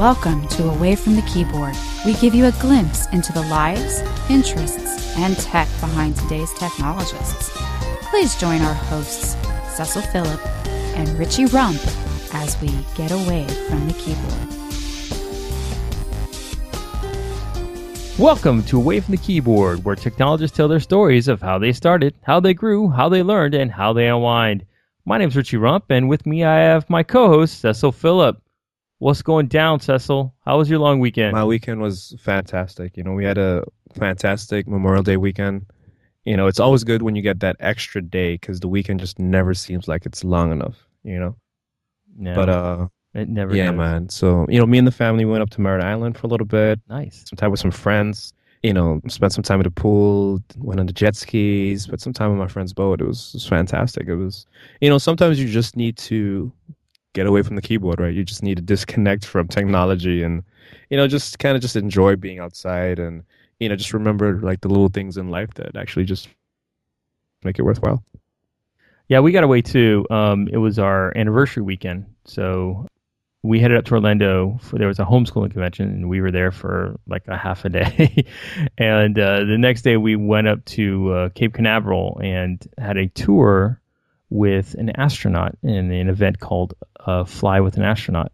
Welcome to Away from the Keyboard. We give you a glimpse into the lives, interests, and tech behind today's technologists. Please join our hosts, Cecil Phillip and Richie Rump, as we get away from the keyboard. Welcome to Away from the Keyboard, where technologists tell their stories of how they started, how they grew, how they learned, and how they unwind. My name is Richie Rump, and with me I have my co-host Cecil Phillip. What's going down, Cecil? How was your long weekend? My weekend was fantastic. You know, we had a fantastic Memorial Day weekend. You know, it's always good when you get that extra day because the weekend just never seems like it's long enough. You know, no, but uh, it never. yeah, does. man. So you know, me and the family went up to Merritt Island for a little bit, Nice. some time with some friends. You know, spent some time at the pool, went on the jet skis, spent some time on my friend's boat. It was, it was fantastic. It was, you know, sometimes you just need to get away from the keyboard, right? You just need to disconnect from technology and, you know, just kind of just enjoy being outside and, you know, just remember like the little things in life that actually just make it worthwhile. Yeah, we got away too. Um, it was our anniversary weekend, so we headed up to Orlando. For, there was a homeschooling convention, and we were there for like a half a day. and uh, the next day, we went up to uh, Cape Canaveral and had a tour with an astronaut in an event called uh, Fly with an Astronaut.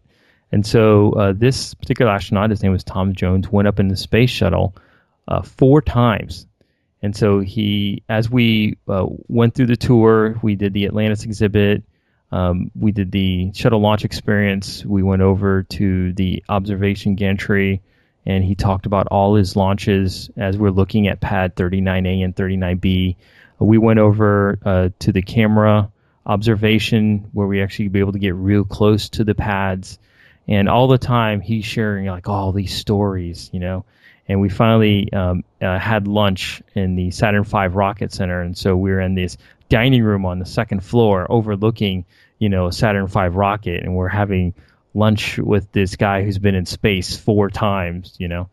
And so uh, this particular astronaut, his name was Tom Jones, went up in the space shuttle uh, four times. And so he, as we uh, went through the tour, we did the Atlantis exhibit, um, we did the shuttle launch experience, we went over to the observation gantry, and he talked about all his launches as we're looking at pad 39A and 39B. We went over uh, to the camera observation where we actually be able to get real close to the pads, and all the time he's sharing like all these stories, you know. And we finally um, uh, had lunch in the Saturn V Rocket Center, and so we were in this dining room on the second floor overlooking, you know, Saturn V rocket, and we're having lunch with this guy who's been in space four times, you know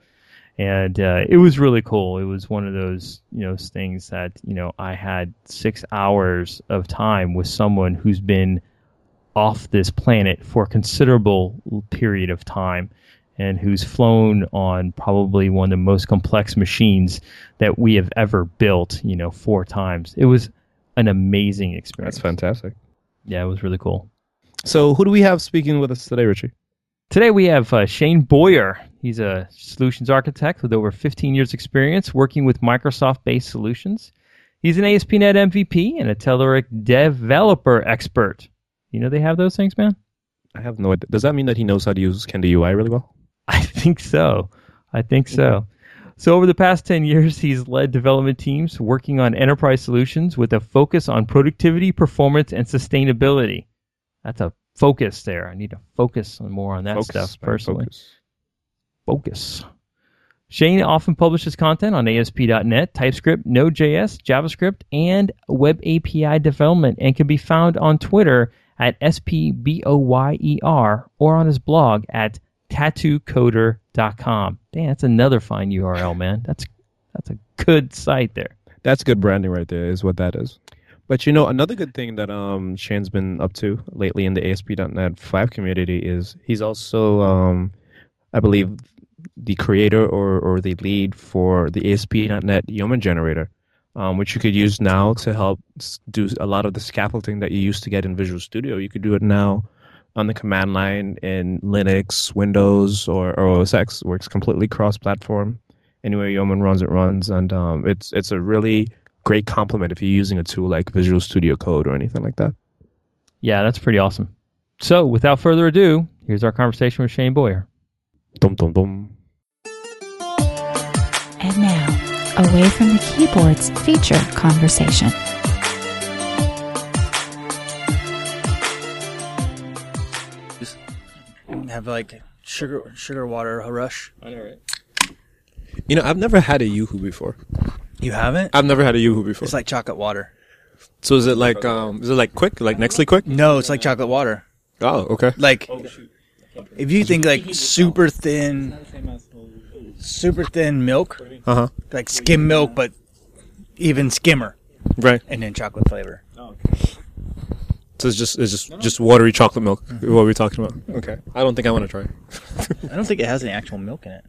and uh, it was really cool. It was one of those you know things that you know I had six hours of time with someone who's been off this planet for a considerable period of time, and who's flown on probably one of the most complex machines that we have ever built. You know, four times. It was an amazing experience. That's fantastic. Yeah, it was really cool. So, who do we have speaking with us today, Richie? Today we have uh, Shane Boyer. He's a solutions architect with over 15 years experience working with Microsoft-based solutions. He's an ASP.NET MVP and a Telerik developer expert. You know they have those things, man? I have no idea. Does that mean that he knows how to use Kendo UI really well? I think so. I think so. So over the past 10 years, he's led development teams working on enterprise solutions with a focus on productivity, performance, and sustainability. That's a focus there. I need to focus more on that Focus, stuff personally. focus. Focus. Shane often publishes content on ASP.NET, TypeScript, Node.js, JavaScript, and Web API development, and can be found on Twitter at SPBOYER or on his blog at tattoocoder.com. Damn, that's another fine URL, man. That's that's a good site there. That's good branding right there, is what that is. But you know, another good thing that um Shane's been up to lately in the ASP.NET 5 community is he's also, um, I believe, the creator or, or the lead for the ASP.NET Yeoman generator, um, which you could use now to help do a lot of the scaffolding that you used to get in Visual Studio. You could do it now on the command line in Linux, Windows, or, or OS X. It works completely cross-platform. Anywhere Yeoman runs, it runs, and um, it's it's a really great complement if you're using a tool like Visual Studio Code or anything like that. Yeah, that's pretty awesome. So, without further ado, here's our conversation with Shane Boyer. Dum dum dum. And now, away from the keyboards feature conversation. have like sugar sugar water rush. I know, right? You know, I've never had a YooHoo before. You haven't? I've never had a YooHoo before. It's like chocolate water. so is it like um is it like quick, like Nestle Quik? No, it's like chocolate water. Oh, okay. Like if you think like super thin, super thin milk, Uh huh. like skim milk, but even skimmer, Right. and then chocolate flavor. Oh. So it's just it's just just watery chocolate milk. What we're talking about? Okay. I don't think I want to try. I don't think it has any actual milk in it.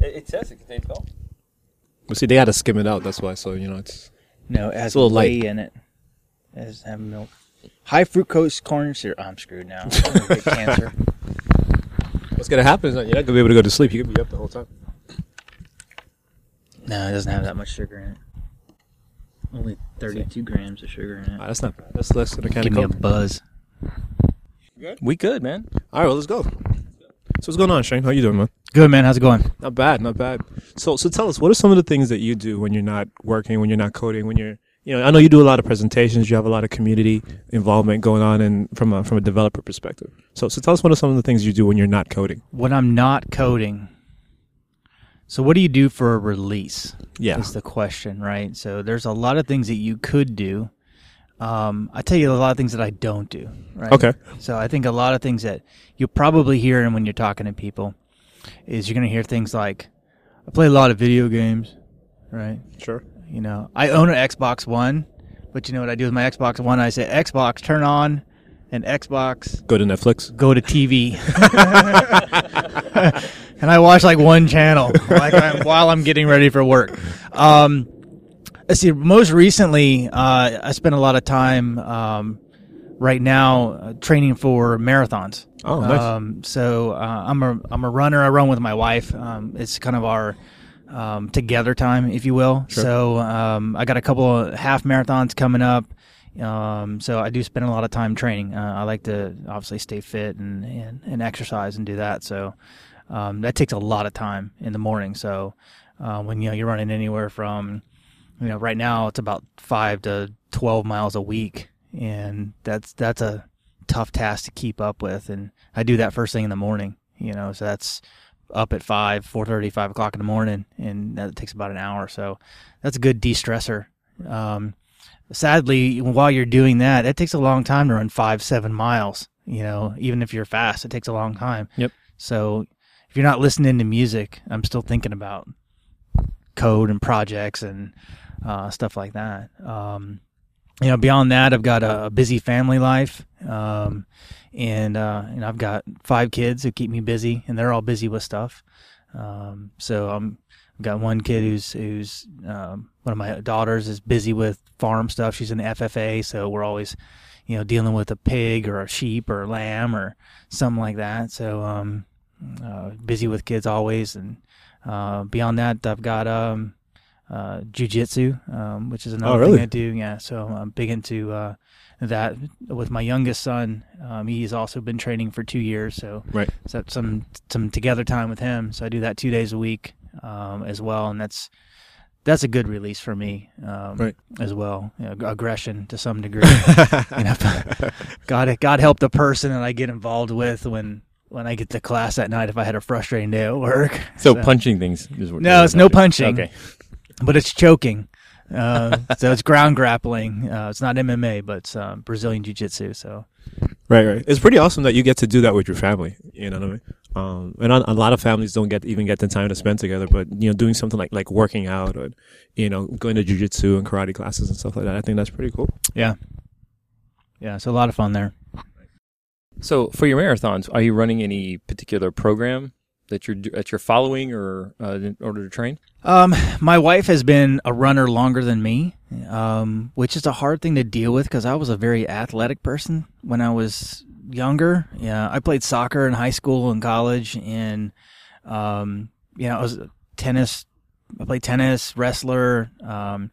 It says it contains milk. But see, they had to skim it out. That's why. So you know, it's No, it has a little whey light. in it. It doesn't have milk. High fructose corn syrup. I'm screwed now. I'm get cancer. what's gonna happen is that you're not gonna be able to go to sleep. You could be up the whole time. No, it doesn't have that much sugar in it. Only 32 grams of sugar in Ah, it. that's not bad. That's less than a can Give of me a Coke. buzz. We good, man. All right, well, let's go. So what's going on, Shane? How you doing, man? Good man. How's it going? Not bad, not bad. So, so tell us, what are some of the things that you do when you're not working, when you're not coding, when you're, you know, I know you do a lot of presentations, you have a lot of community involvement going on, and from a from a developer perspective. So, so tell us what are some of the things you do when you're not coding? When I'm not coding. So what do you do for a release? Yeah. Is the question, right? So there's a lot of things that you could do. Um, I tell you a lot of things that I don't do. Right. Okay. So I think a lot of things that you'll probably hear and when you're talking to people is you're going to hear things like, I play a lot of video games, right? Sure. You know, I own an Xbox One, but you know what I do with my Xbox One? I say, Xbox, turn on, and Xbox, Go to Netflix. go to TV. and I watch like one channel like I'm, while I'm getting ready for work. Um, let's see. Most recently, uh, I spent a lot of time um, right now uh, training for marathons. Oh, nice. Um, so uh, I'm a I'm a runner. I run with my wife. Um, it's kind of our um, together time, if you will. So um, I got a couple of half marathons coming up. Um, so I do spend a lot of time training. Uh, I like to obviously stay fit and, and, and exercise and do that. So um, that takes a lot of time in the morning. So uh, when you know you're running anywhere from you know right now it's about five to twelve miles a week, and that's that's a tough task to keep up with. And I do that first thing in the morning. You know, so that's up at five, four thirty, five o'clock in the morning, and that takes about an hour. So that's a good de-stressor. Um, sadly, while you're doing that, it takes a long time to run five, seven miles. You know, even if you're fast, it takes a long time. Yep. So if you're not listening to music, I'm still thinking about code and projects and uh, stuff like that. Um, you know, beyond that, I've got a, busy family life, um, and uh, and I've got five kids who keep me busy, and they're all busy with stuff. Um, so I'm I've got one kid who's who's um, one of my daughters is busy with farm stuff. She's in the FFA, so we're always, you know, dealing with a pig or a sheep or a lamb or something like that. So um, uh, busy with kids always, and uh, beyond that, I've got um, uh, jujitsu, um, which is another Oh, really? thing I do. Yeah, so I'm big into uh, that. With my youngest son, um, he's also been training for two years, so Right. so some some together time with him. So I do that two days a week um, as well, and that's that's a good release for me um, Right. as well. You know, aggression to some degree. you know, God God help the person that I get involved with when when I get to class at night if I had a frustrating day at work. So, punching things. Is what No, it's no punching. Okay. but it's choking. Uh, so it's ground grappling. Uh, it's not MMA, but it's uh, Brazilian Jiu Jitsu. So Right, right. It's pretty awesome that you get to do that with your family. You know what I mean? Um, and a, a lot of families don't get even get the time to spend together. But you know, doing something like like working out or you know going to jujitsu and karate classes and stuff like that, I think that's pretty cool. yeah, yeah. It's a lot of fun there. So for your marathons, are you running any particular program that you're that you're following or uh, in order to train? Um, my wife has been a runner longer than me, um, which is a hard thing to deal with because I was a very athletic person when I was younger. Yeah, I played soccer in high school and college, and um, you know, I was tennis. I played tennis, wrestler, um,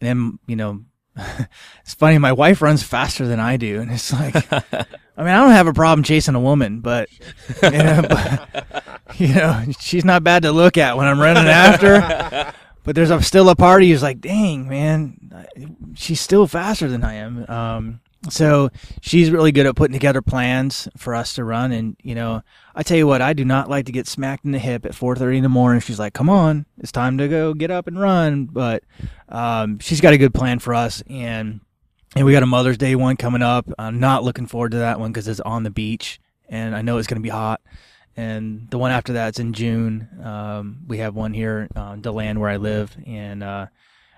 and then you know, it's funny. My wife runs faster than I do, and it's like, I mean, I don't have a problem chasing a woman, but you know, but, you know, she's not bad to look at when I'm running after. But there's a, still a party who's like, dang, man, she's still faster than I am. Um, so she's really good at putting together plans for us to run. And, you know, I tell you what, I do not like to get smacked in the hip at 4.30 in the morning. She's like, come on, it's time to go get up and run. But um, she's got a good plan for us. And, and we got a Mother's Day one coming up. I'm not looking forward to that one because it's on the beach. And I know it's going to be hot and the one after that's in June. Um, we have one here on DeLand where I live, and uh,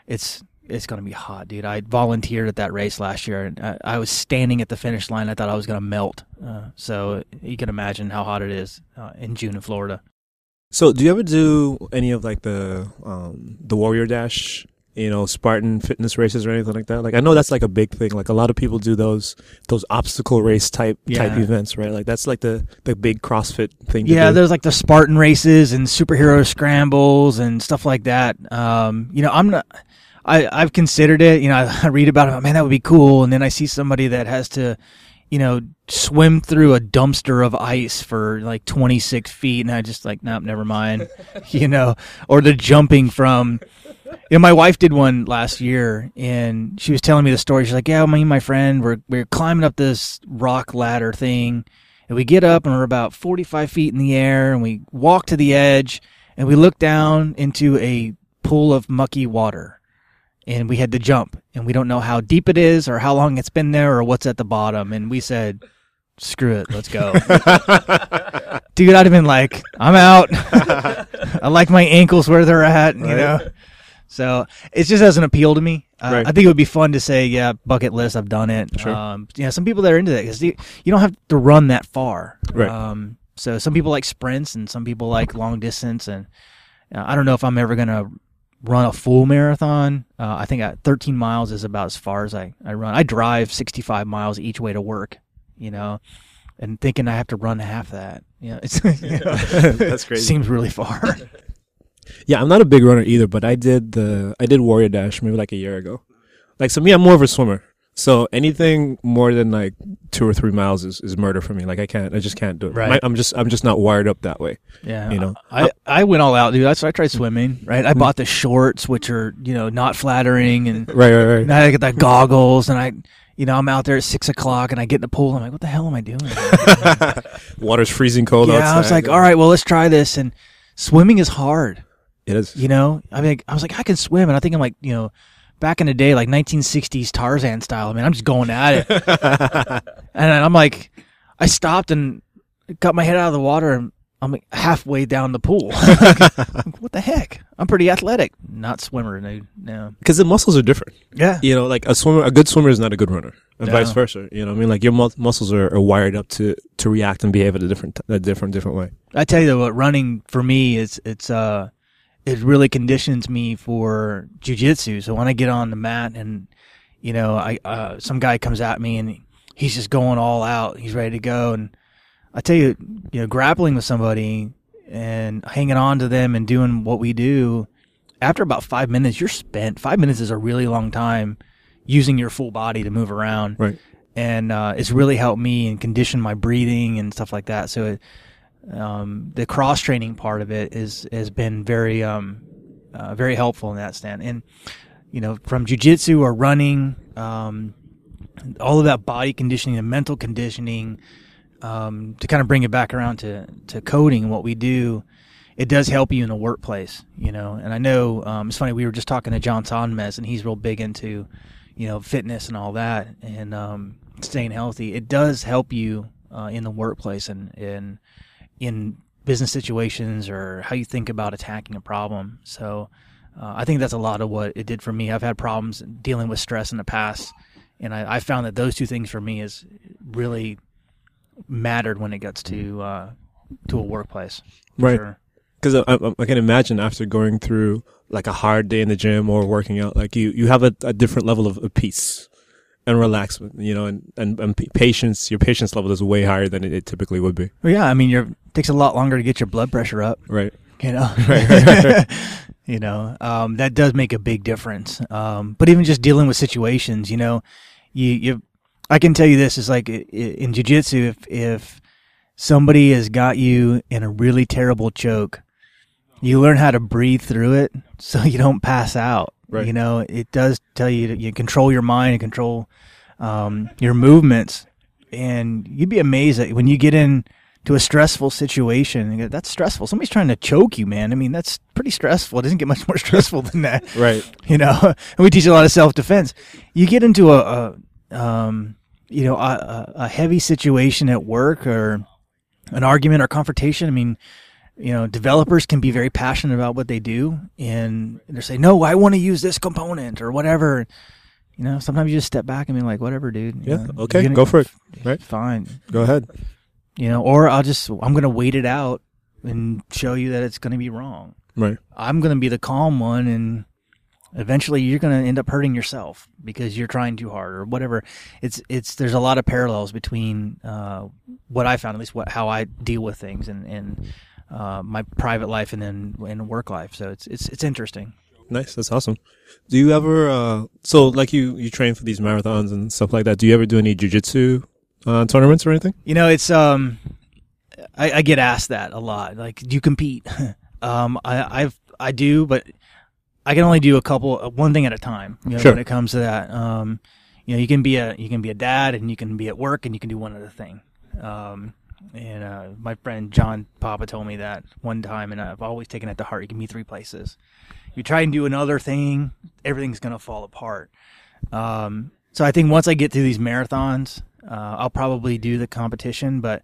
it's it's going to be hot, dude. I volunteered at that race last year, and I, I was standing at the finish line. I thought I was going to melt. Uh, so you can imagine how hot it is uh, in June in Florida. So, do you ever do any of like the um, the Warrior Dash, you know, Spartan fitness races or anything like that? Like, I know that's like a big thing. Like, a lot of people do those those obstacle race type type events, right? Like, that's like the the big CrossFit thing. To Yeah, do. there's like the Spartan races and superhero scrambles and stuff like that. Um, you know, I'm not. I I've considered it. You know, I, I read about it. Man, that would be cool. And then I see somebody that has to, you know, swim through a dumpster of ice for like 26 feet, and I just like, nope, never mind. you know, or the jumping from. You know, my wife did one last year, and she was telling me the story. She's like, "Yeah, me and my friend, we're we're climbing up this rock ladder thing, and we get up and we're about 45 feet in the air and we walk to the edge and we look down into a pool of mucky water and we had to jump and we don't know how deep it is or how long it's been there or what's at the bottom and we said screw it let's go dude i'd have been like i'm out i like my ankles where they're at you know so it just doesn't appeal to me. Uh, Right. I think it would be fun to say, yeah, bucket list, I've done it. Sure. Um, yeah, some people that are into that because you, you don't have to run that far. Right. Um, so some people like sprints and some people like long distance. And uh, I don't know if I'm ever going to run a full marathon. Uh, I think uh, 13 miles is about as far as I, I run. I drive 65 miles each way to work, you know, and thinking I have to run half that. You know, it's, you know, That's crazy. Seems really far. Yeah, I'm not a big runner either, but I did the I did Warrior Dash maybe like a year ago. Like so, me, I'm more of a swimmer. So anything more than like two or three miles is, is murder for me. Like I can't, I just can't do it. Right. My- I'm just I'm just not wired up that way. Yeah, You know. I, I went all out, dude. That's I tried swimming. Right, I mm-hmm. bought the shorts, which are you know not flattering, and Right, right, right. and I get the goggles, and I, you know, I'm out there at six o'clock, and I get in the pool. And I'm like, what the hell am I doing? Water's freezing cold yeah, outside. I was like, all right, well, let's try this. And swimming is hard. It is. You know, I mean, I was like, I can swim, and I think I'm like, you know, back in the day, like 1960s Tarzan style. I mean, I'm just going at it, and I'm like, I stopped and got my head out of the water, and I'm like halfway down the pool. Like, what the heck? I'm pretty athletic, not swimmer, dude. No. Because the muscles are different. Yeah. You know, like a swimmer, a good swimmer is not a good runner, and No. vice versa. You know, I mean, like your mu- muscles are, are wired up to to react and behave at a different a different different way. I tell you though, what running for me is it's uh it really conditions me for jujitsu. So when I get on the mat and you know I uh some guy comes at me and he's just going all out, he's ready to go, and I tell you, you know, grappling with somebody and hanging on to them and doing what we do. After about five minutes, you're spent. Five minutes is a really long time using your full body to move around Right. and uh, it's really helped me and condition my breathing and stuff like that. So, it, um, the cross training part of it is has been very um, uh, very helpful in that stand. And you know, from jujitsu or running, um, all of that body conditioning and mental conditioning, um, to kind of bring it back around to to coding and what we do. It does help you in the workplace, you know. And I know um, it's funny. We were just talking to John Sonmez, and he's real big into you know, fitness and all that, and um, staying healthy, it does help you uh, in the workplace and in in business situations or how you think about attacking a problem. So uh, I think that's a lot of what it did for me. I've had problems dealing with stress in the past, and I, I found that those two things for me is really mattered when it gets to uh, to a workplace. Right. sure. because I, I, I can imagine after going through like a hard day in the gym or working out, like you, you have a, a different level of, of peace and relax, you know, and, and, and patience, your patience level is way higher than it, it typically would be. Well, yeah, I mean, you're it takes a lot longer to get your blood pressure up. Right. you know Right, right, right. you know um, that does make a big difference um, but even just dealing with situations you know you you i can tell you this is like in jiu-jitsu if if somebody has got you in a really terrible choke you learn how to breathe through it so you don't pass out Right. you know it does tell you to you control your mind and control um, your movements. And you'd be amazed that when you get in to a stressful situation go, that's stressful. Somebody's trying to choke you man. I mean that's pretty stressful. It doesn't get much more stressful than that. Right. you know? And we teach a lot of self-defense. You get into a, a um you know a a heavy situation at work or an argument or confrontation i mean you know, developers can be very passionate about what they do, and they say, "No, I want to use this component or whatever." You know, sometimes you just step back and be like, "Whatever, dude." You Yeah, know, okay, gonna- go for it. Right. Fine. Go ahead. You know, or I'll just I'm gonna wait it out and show you that it's gonna be wrong. Right. I'm gonna be the calm one, and eventually you're gonna end up hurting yourself because you're trying too hard or whatever. It's it's there's a lot of parallels between uh, what I found, at least what how I deal with things, and and uh, my private life and then and work life. So it's it's it's interesting. Nice. That's awesome. Do you ever, uh, so like you, you train for these marathons and stuff like that. Do you ever do any jujitsu, uh, tournaments or anything? You know, it's um, I, I get asked that a lot. Like, do you compete? um, I I've I do, but I can only do a couple, uh, one thing at a time. You know, Sure. when it comes to that, um, you know, you can be a you can be a dad, and you can be at work, and you can do one other thing. Um, and uh, my friend John Papa told me that one time, and I've always taken it to heart. You can be three places. You try and do another thing, everything's gonna fall apart. Um, so I think once I get through these marathons, uh, I'll probably do the competition. But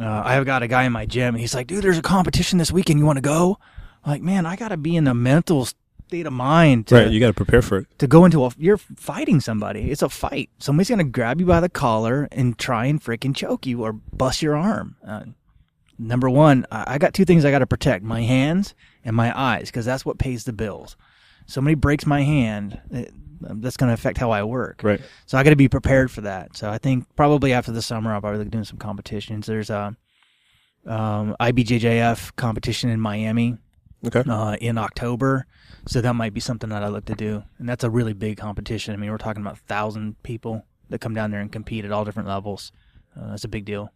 uh, I've got a guy in my gym, and he's like, "Dude, there's a competition this weekend. You want to go?" I'm like, man, I got to be in the mental state of mind to, right. You got to prepare for it. to go into a. You're fighting somebody. It's a fight. Somebody's gonna grab you by the collar and try and freaking choke you or bust your arm. Uh, number one, I, I got two things I got to protect: my hands and my eyes, because that's what pays the bills. Somebody breaks my hand. It, that's going to affect how I work. Right. So I got to be prepared for that. So I think probably after the summer, I'll probably be doing some competitions. There's a um, IBJJF competition in Miami Okay. uh, in October. So that might be something that I look to do. And that's a really big competition. I mean, we're talking about thousand people that come down there and compete at all different levels. Uh, that's a big deal.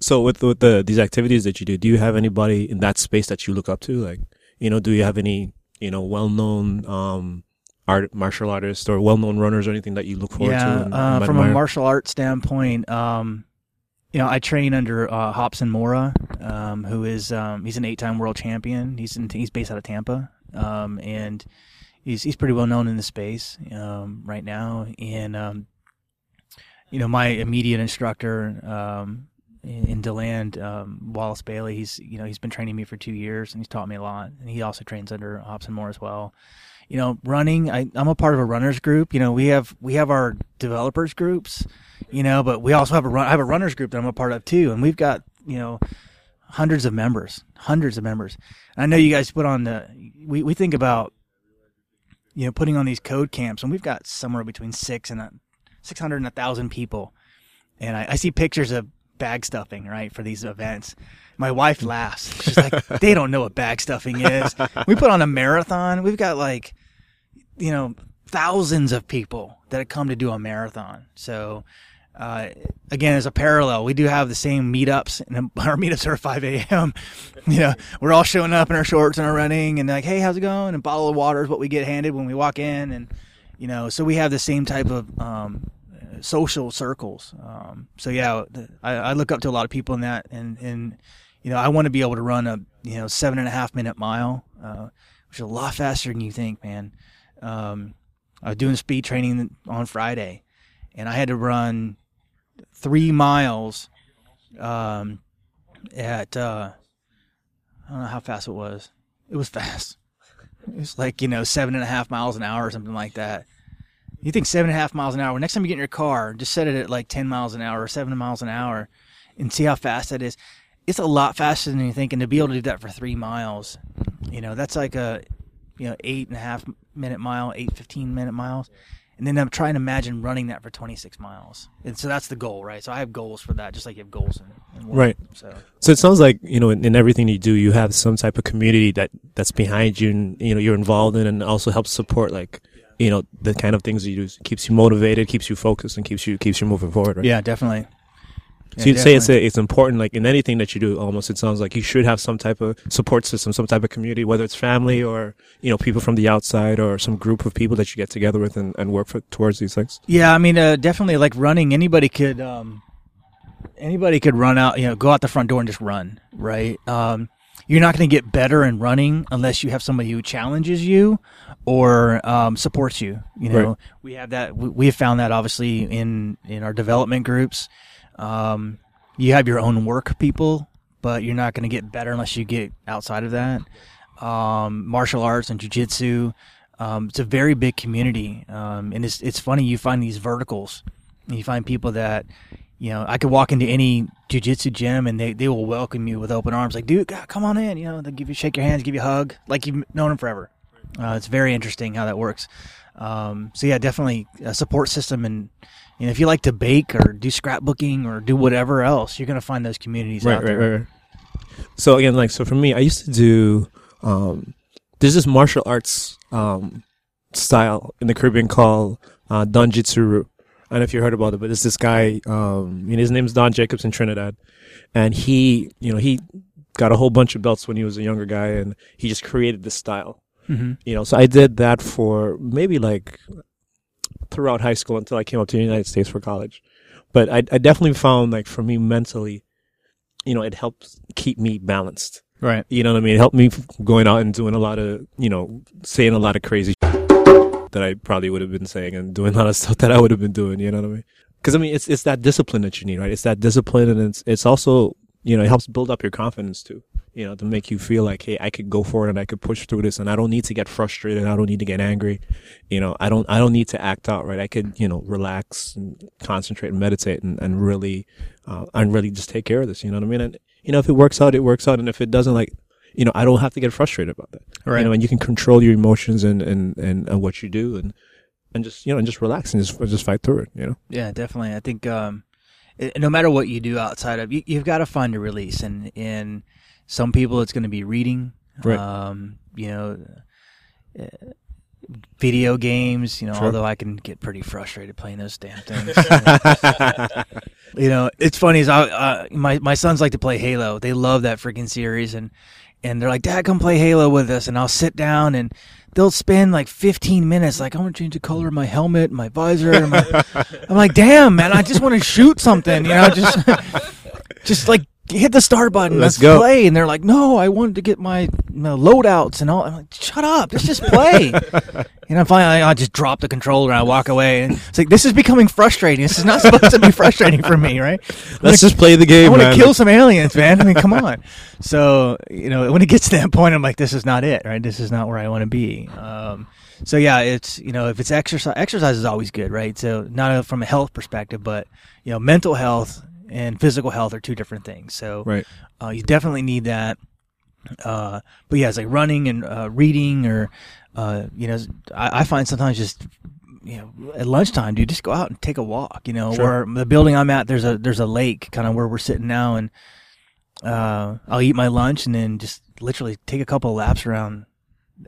So with, with the, these activities that you do, do you have anybody in that space that you look up to? Like, you know, do you have any, you know, well-known, um, art, martial artists or well-known runners or anything that you look forward yeah, to? and- uh, from a martial arts standpoint, um, you know, I train under uh, Robson Moura, um, who is um, he's an eight-time world champion. He's in, he's based out of Tampa, um, and he's he's pretty well known in the space um, right now. And um, you know, my immediate instructor um, in, in DeLand, Wallace Bailey, he's you know he's been training me for two years, and he's taught me a lot. And he also trains under Robson Moura as well you know, running. I, I'm a part of a runners group. You know, we have we have our developers groups, you know, but we also have a run. I have a runners group that I'm a part of too, and we've got you know hundreds of members, hundreds of members. I know you guys put on the. We we think about you know putting on these code camps, and we've got somewhere between six and a, six hundred and a thousand people, and I, I see pictures of bag stuffing right for these events. My wife laughs. She's like, "They don't know what bag stuffing is." We put on a marathon. We've got like you know thousands of people that have come to do a marathon. So uh, again, as a parallel, we do have the same meetups, and our meetups are 5 a.m. You know, we're all showing up in our shorts and our running, and like, hey, how's it going? And a bottle of water is what we get handed when we walk in, and you know, so we have the same type of um, social circles. Um, so yeah, I, I look up to a lot of people in that, and and you know, I want to be able to run a you know seven and a half minute mile, uh, which is a lot faster than you think, man. Um, I was doing speed training on Friday, and I had to run three miles um, at uh, I don't know how fast it was. It was fast. It was like you know seven and a half miles an hour or something like that. You think seven and a half miles an hour? Next time you get in your car, just set it at like ten miles an hour or seven miles an hour, and see how fast that is. It's a lot faster than you think, and to be able to do that for three miles, you know, that's like a you know eight and a half minute mile, eight fifteen minute miles, and then I'm trying to imagine running that for 26 miles, and so that's the goal, right? So I have goals for that, just like you have goals in, in. Right. So So it sounds like you know in, in everything you do, you have some type of community that that's behind you, and you know you're involved in, and also helps support like you know the kind of things you do keeps you motivated, keeps you focused, and keeps you keeps you moving forward. Right? yeah, definitely. So you'd say it's a, it's important, like in anything that you do. Almost, it sounds like you should have some type of support system, some type of community, whether it's family or you know people from the outside or some group of people that you get together with and, and work for, towards these things. Yeah, I mean, uh, definitely like running. Anybody could, um, anybody could run out. You know, go out the front door and just run. Right. Um, you're not going to get better in running unless you have somebody who challenges you or um, supports you. You know, Right. we have that. We, we have found that obviously in in our development groups. Um, you have your own work people but you're not going to get better unless you get outside of that. Um, martial arts and jujitsu. Um, it's a very big community, um, and it's it's funny you find these verticals. And you find people that, you know, I could walk into any jujitsu gym and they, they will welcome you with open arms. Like, dude, God, come on in. You know, they'll give you shake your hands, give you a hug, like you've known them forever. Uh, it's very interesting how that works. Um, so yeah, definitely a support system, and you know, if you like to bake or do scrapbooking or do whatever else, you're gonna find those communities right, out right, there. right, right. So again, like so for me, I used to do um, there's this martial arts um, style in the Caribbean called uh, Don Jitsu Ryu. I don't know if you heard about it, but it's this guy. Um, you know, his name's Don Jacobs in Trinidad, and he, you know, he got a whole bunch of belts when he was a younger guy, and he just created this style. Mhm. You know, so I did that for maybe like throughout high school until I came up to the United States for college. But I, I definitely found like for me mentally, you know, it helps keep me balanced. Right. You know what I mean? It helped me going out and doing a lot of, you know, saying a lot of crazy that I probably would have been saying and doing a lot of stuff that I would have been doing. You know what I mean? Because I mean, it's it's that discipline that you need, right? It's that discipline, and it's it's also you know it helps build up your confidence too. You know, to make you feel like, hey, I could go for it and I could push through this, and I don't need to get frustrated. I don't need to get angry. You know, I don't I don't need to act out, right? I could you know relax and concentrate and meditate and and really uh, and really just take care of this. You know what I mean? And you know, if it works out, it works out, and if it doesn't, like you know, I don't have to get frustrated about that. Right. You know, and you can control your emotions and and and, and what you do and and just you know and just relax and just just fight through it. You know. Yeah, definitely. I think um, it, no matter what you do outside of you, you've got to find a release, and in some people it's going to be reading. Right. Um, you know, uh, video games. You know, Sure. although I can get pretty frustrated playing those damn things. you know, it's funny. Is I uh, my my sons like to play Halo. They love that freaking series, and and they're like, Dad, come play Halo with us. And I'll sit down and they'll spend like 15 minutes, like, I want to change the color of my helmet, my visor. my-" I'm like, damn, man, I just want to shoot something, you know, just, just like hit the start button. Let's Let's, go. play. And they're like, no, I wanted to get my, loadouts and all. I'm like, shut up. Let's just play. and I'm finally, I just drop the controller and I walk away. And it's like, this is becoming frustrating. This is not supposed to be frustrating for me, right? Let's just play the game. I want to kill some aliens, man. I mean, come on. So you know, when it gets to that point, I'm like, this is not it, right? This is not where I want to be. Um, so yeah, it's you know, if it's exercise, exercise is always good, right? So not from a health perspective, but you know, mental health and physical health are two different things. So Right. uh, you definitely need that. Uh, but yeah, it's like running and uh, reading, or uh, you know, I, I find sometimes just you know at lunchtime, dude, just go out and take a walk. You know, Sure. where the building I'm at, there's a there's a lake, kind of where we're sitting now, and uh, I'll eat my lunch and then just literally take a couple of laps around.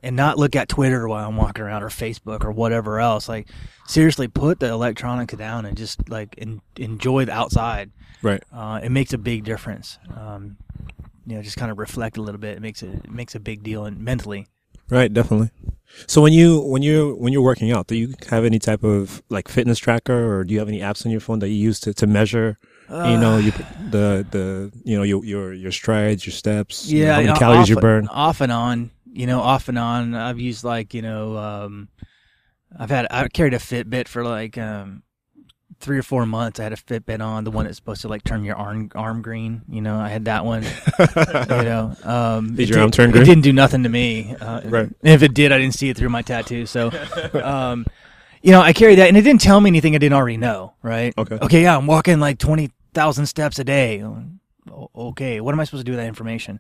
And not look at Twitter while I'm walking around or Facebook or whatever else. Like, seriously, put the electronics down and just like en- enjoy the outside Right. uh, it makes a big difference. Um, you know, just kind of reflect a little bit. It makes a it makes a big deal and mentally. Right. Definitely. So when you when you when you're working out, do you have any type of like fitness tracker, or do you have any apps on your phone that you use to, to measure? you know, you the the you know your your your strides, your steps, you know, how many calories off, you burn. off and on. You know, off and on. I've used like you know, um, I've had I've carried a Fitbit for like um, three or four months. I had a Fitbit on, the one that's supposed to like turn your arm arm green. You know, I had that one. you know, um, Did it your arm turn It green? didn't do nothing to me. Uh, Right. and if it did, I didn't see it through my tattoo. So, um, you know, I carried that, and it didn't tell me anything I didn't already know. Right? Okay. Okay. Yeah, I'm walking like twenty thousand steps a day. Okay, what am I supposed to do with that information?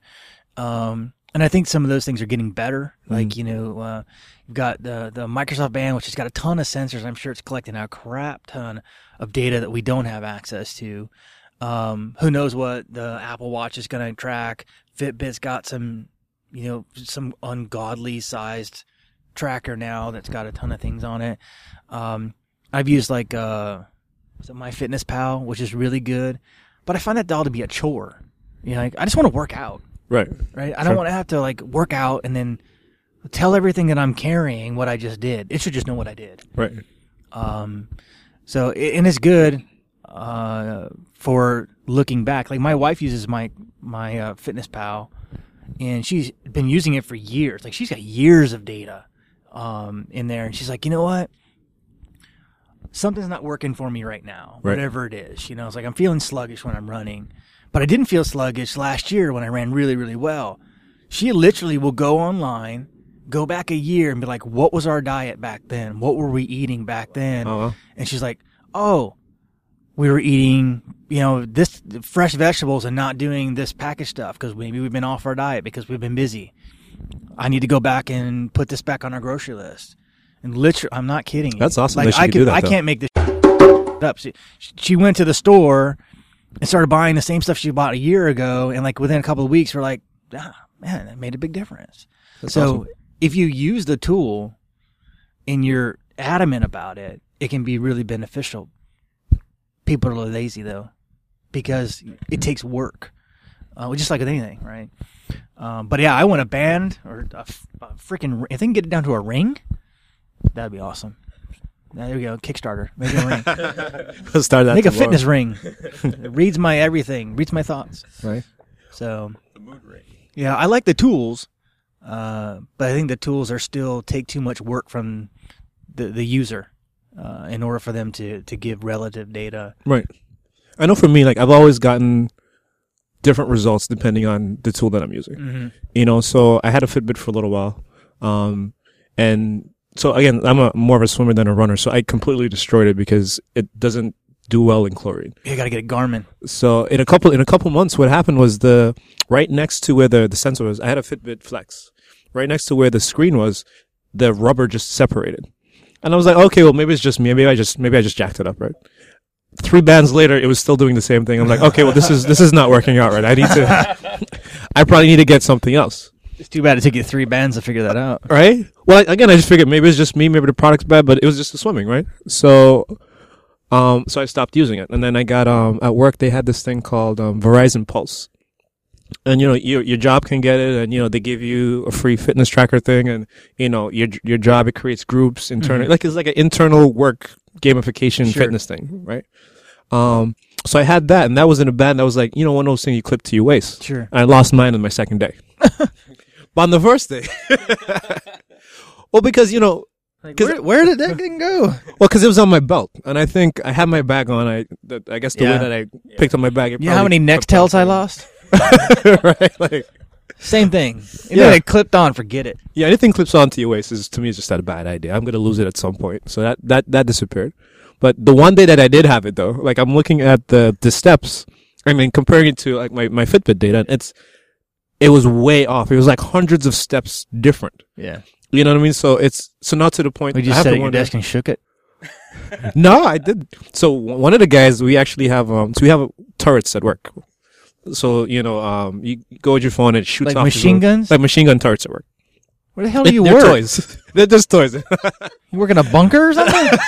Um, and I think some of those things are getting better. Like you know, uh, you've got the the Microsoft Band, which has got a ton of sensors. I'm sure it's collecting a crap ton of data that we don't have access to. Um, who knows what the Apple Watch is going to track? Fitbit's got some, you know, some ungodly sized tracker now that's got a ton of things on it. Um, I've used like uh, My Fitness Pal, which is really good, but I find that all to be a chore. You know, like, I just want to work out Right. right? I Sure. don't want to have to like work out and then tell everything that I'm carrying what I just did. It should just know what I did. Right. Um, so and it's good uh, for looking back. Like my wife uses my my uh, Fitness Pal, and she's been using it for years. Like she's got years of data um, in there, and she's like, you know what? Something's not working for me right now. Right. Whatever it is, you know, it's like I'm feeling sluggish when I'm running. But I didn't feel sluggish last year when I ran really, really well. She literally will go online, go back a year and be like, what was our diet back then? What were we eating back then? Uh-huh. And she's like, oh, we were eating, you know, this fresh vegetables and not doing this packaged stuff because maybe we've been off our diet because we've been busy. I need to go back and put this back on our grocery list. And literally, I'm not kidding. you. That's awesome Like I could do that, I though. can't make this up. She, she went to the store and started buying the same stuff she bought a year ago, and like within a couple of weeks, we're like, ah, man, that made a big difference. That's so awesome. if you use the tool and you're adamant about it, it can be really beneficial. People are lazy though, because it takes work, uh, just like with anything, right? Um, but yeah, I want a band or a, f- a freaking. If they can get it down to a ring, that'd be awesome. There we go, Kickstarter. Make a ring. Let's start that Make a fitness ring. it reads my everything. Reads my thoughts. Right. So, The mood ring. yeah, I like the tools, uh, but I think the tools are still take too much work from the the user uh, in order for them to to give relative data. Right. I know for me, like I've always gotten different results depending on the tool that I'm using. Mm-hmm. You know, so I had a Fitbit for a little while, um, and so again, I'm a more of a swimmer than a runner, so I completely destroyed it because it doesn't do well in chlorine. You got to get a Garmin. So in a couple in a couple months, what happened was the right next to where the the sensor was, I had a Fitbit Flex. Right next to where the screen was, the rubber just separated, and I was like, okay, well maybe it's just me. Maybe I just maybe I just jacked it up, right? Three bands later, it was still doing the same thing. I'm like, okay, well this is this is not working out right. I need to, I probably need to get something else, It's too bad it took you three bands to figure that out. right? Well, again, I just figured maybe it's just me, maybe the product's bad, but it was just the swimming, right? So, um, so I stopped using it, and then I got um at work they had this thing called um, Virgin Pulse, and you know your your job can get it, and you know they give you a free fitness tracker thing, and you know your your job it creates groups internal, like it's like an internal work gamification Sure. fitness thing, right? Um, so I had that, and that was in a band that was like you know one of those things you clip to your waist. Sure. I lost mine on my second day. but on the first day, well, because you know, Like, where, where did that thing go? well, because it was on my belt, and I think I had my bag on. I, that, I guess the Yeah. way that I picked up my bag. it You know how many Nextels I lost? right? Like, Same thing. Yeah. it clipped on. Forget it. yeah, anything clips onto your waist is to me is just not a bad idea. I'm gonna lose it at some point, so that that that disappeared. But the one day that I did have it though, like I'm looking at the the steps. I mean, comparing it to like my my Fitbit data, it's it was way off. It was like hundreds of steps different. Yeah. You know what I mean? So it's so not to the point. We I just have sat to at your desk and shook it. No, I did. So one of the guys we actually have um so we have turrets at work. So you know um you go with your phone and it shoots Like off machine guns? like machine gun turrets at work. Where the hell do you They're work? toys. They're just toys. You work in a bunker or something?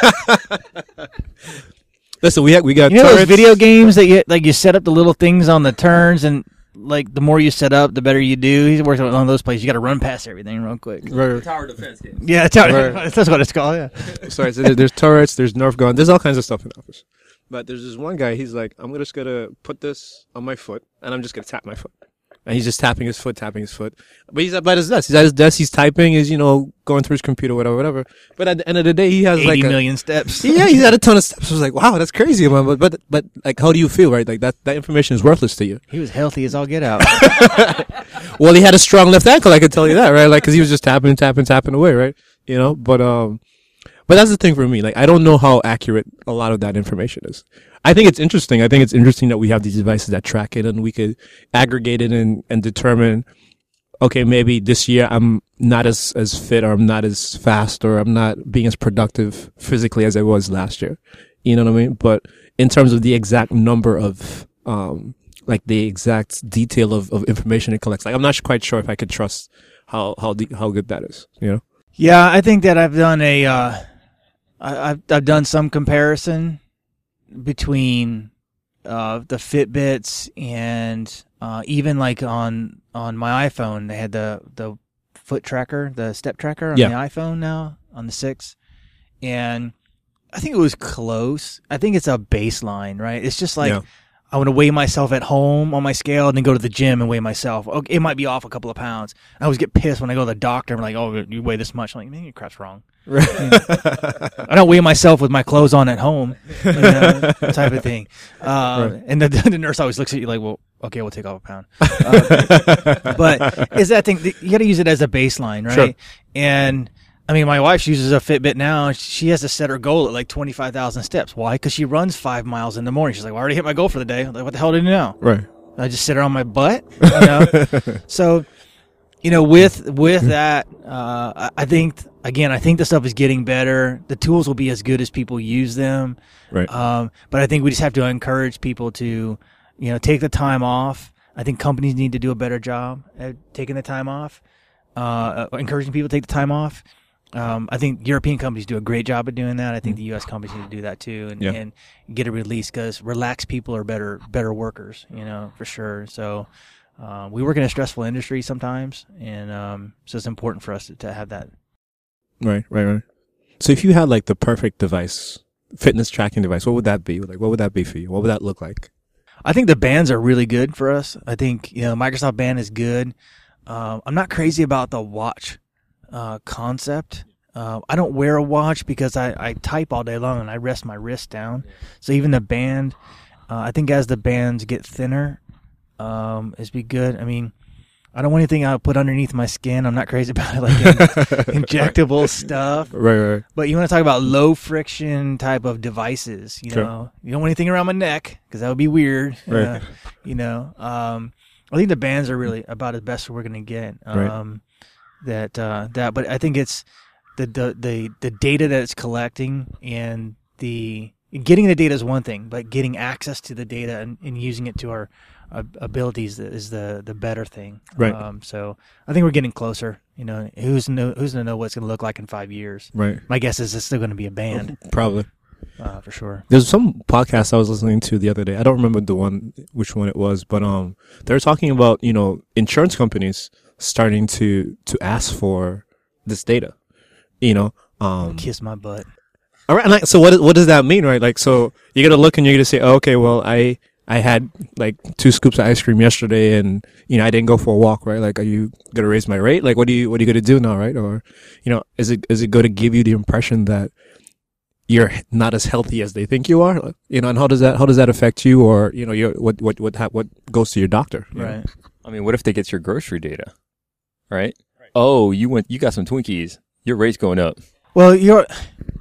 Listen, we ha- we got you know those video games that you like you set up the little things on the turns and like the more you set up the better you do. He works on one of those places. You got to run past everything real quick. Right, Tower defense game. Yeah, that's, Right. that's what it's called. Yeah. Sorry, so there's turrets. There's Nerf gun. There's all kinds of stuff in the office. But there's this one guy. He's like, I'm just gonna put this on my foot, and I'm just gonna tap my foot. And he's just tapping his foot, tapping his foot. But he's at his desk. He's at his desk. He's typing. He's you know going through his computer, whatever, whatever. But at the end of the day, he has Eighty like a, million steps. yeah, he's had a ton of steps. I was like, wow, that's crazy, man. But, but, but, like, how do you feel, right? Like, that, that information is worthless to you. He was healthy as all get out. Well, he had a strong left ankle, I can tell you that, right? Like, cause he was just tapping, tapping, tapping away, right? You know, but, um, but that's the thing for me. Like, I don't know how accurate a lot of that information is. I think it's interesting. I think it's interesting that we have these devices that track it and we could aggregate it and, and determine, okay, maybe this year I'm not as, as fit or I'm not as fast or I'm not being as productive physically as I was last year. You know what I mean? But in terms of the exact number of, um, like the exact detail of, of information it collects, like I'm not quite sure if I could trust how, how, de- how good that is, you know? yeah, I think that I've done a. Uh, I, I've I've done some comparison between uh, the Fitbits and uh, even like on on my iPhone they had the the foot tracker, the step tracker on Yeah. the iPhone now on the six, and I think it was close. I think it's a baseline, right? It's just like Yeah. I want to weigh myself at home on my scale and then go to the gym and weigh myself. Okay, it might be off a couple of pounds. I always get pissed when I go to the doctor. I'm like, oh, you weigh this much. I'm like, man, your crap's wrong. I don't weigh myself with my clothes on at home, you know, type of thing. Uh, And the, the nurse always looks at you like, well, okay, we'll take off a pound. Uh, but is that thing you got to use it as a baseline, right? Sure. And I mean, my wife uses a Fitbit now. She has to set her goal at like twenty five thousand steps. Why? Because she runs five miles in the morning. She's like, well, I already hit my goal for the day. I'm like, what the hell do you know? Right. I just sit her on my butt. You know? so, you know, with with that, uh, I- I think again, I think the stuff is getting better. The tools will be as good as people use them. Right. Um, but I think we just have to encourage people to, you know, take the time off. I think companies need to do a better job at taking the time off, uh, uh, encouraging people to take the time off. Um, I think European companies do a great job at doing that. I think the U.S. companies need to do that too, and, Yeah. and get a release because relaxed people are better better workers, you know, for sure. So uh, we work in a stressful industry sometimes, and um, so it's important for us to, to have that. Right, right, right. So if you had like the perfect device, fitness tracking device, what would that be? Like, what would that be for you? What would that look like? I think the bands are really good for us. I think you know Microsoft Band is good. Um, I'm not crazy about the watch uh, concept. Uh, I don't wear a watch because I, I type all day long and I rest my wrist down. So even the band, uh, I think as the bands get thinner, um, is be good. I mean, I don't want anything I'll put underneath my skin. I'm not crazy about it, like in- injectable stuff. Right, right. But you want to talk about low friction type of devices, you Sure. know. You don't want anything around my neck because that would be weird. Right. uh, you know, um, I think the bands are really about as best we're going to get. Right. That uh, that, but I think it's the, the the the data that it's collecting and the getting the data is one thing, but getting access to the data and, and using it to our uh, abilities is the the better thing. Right. Um, so I think we're getting closer. You know, who's know, who's gonna know what it's gonna look like in five years? Right. My guess is it's still going to be a band, Probably. uh, for sure. There's some podcast I was listening to the other day. I don't remember the one, which one it was, but um, they were talking about you know insurance companies starting to to ask for this data. You know, um, Kiss my butt. all right. And like, so what what does that mean, right? Like, so you're gonna look and you're gonna say, oh, okay, well, I I had like two scoops of ice cream yesterday, and you know I didn't go for a walk, right? Like, are you gonna raise my rate? Like, what do you what are you gonna do now, right? Or, you know, is it is it going to give you the impression that you're not as healthy as they think you are? You know, and how does that how does that affect you, or you know, your what what what hap- what goes to your doctor? you know? Right. I mean, what if they get your grocery data, right? Oh, you went, you got some Twinkies. Your rate's going up. Well, you're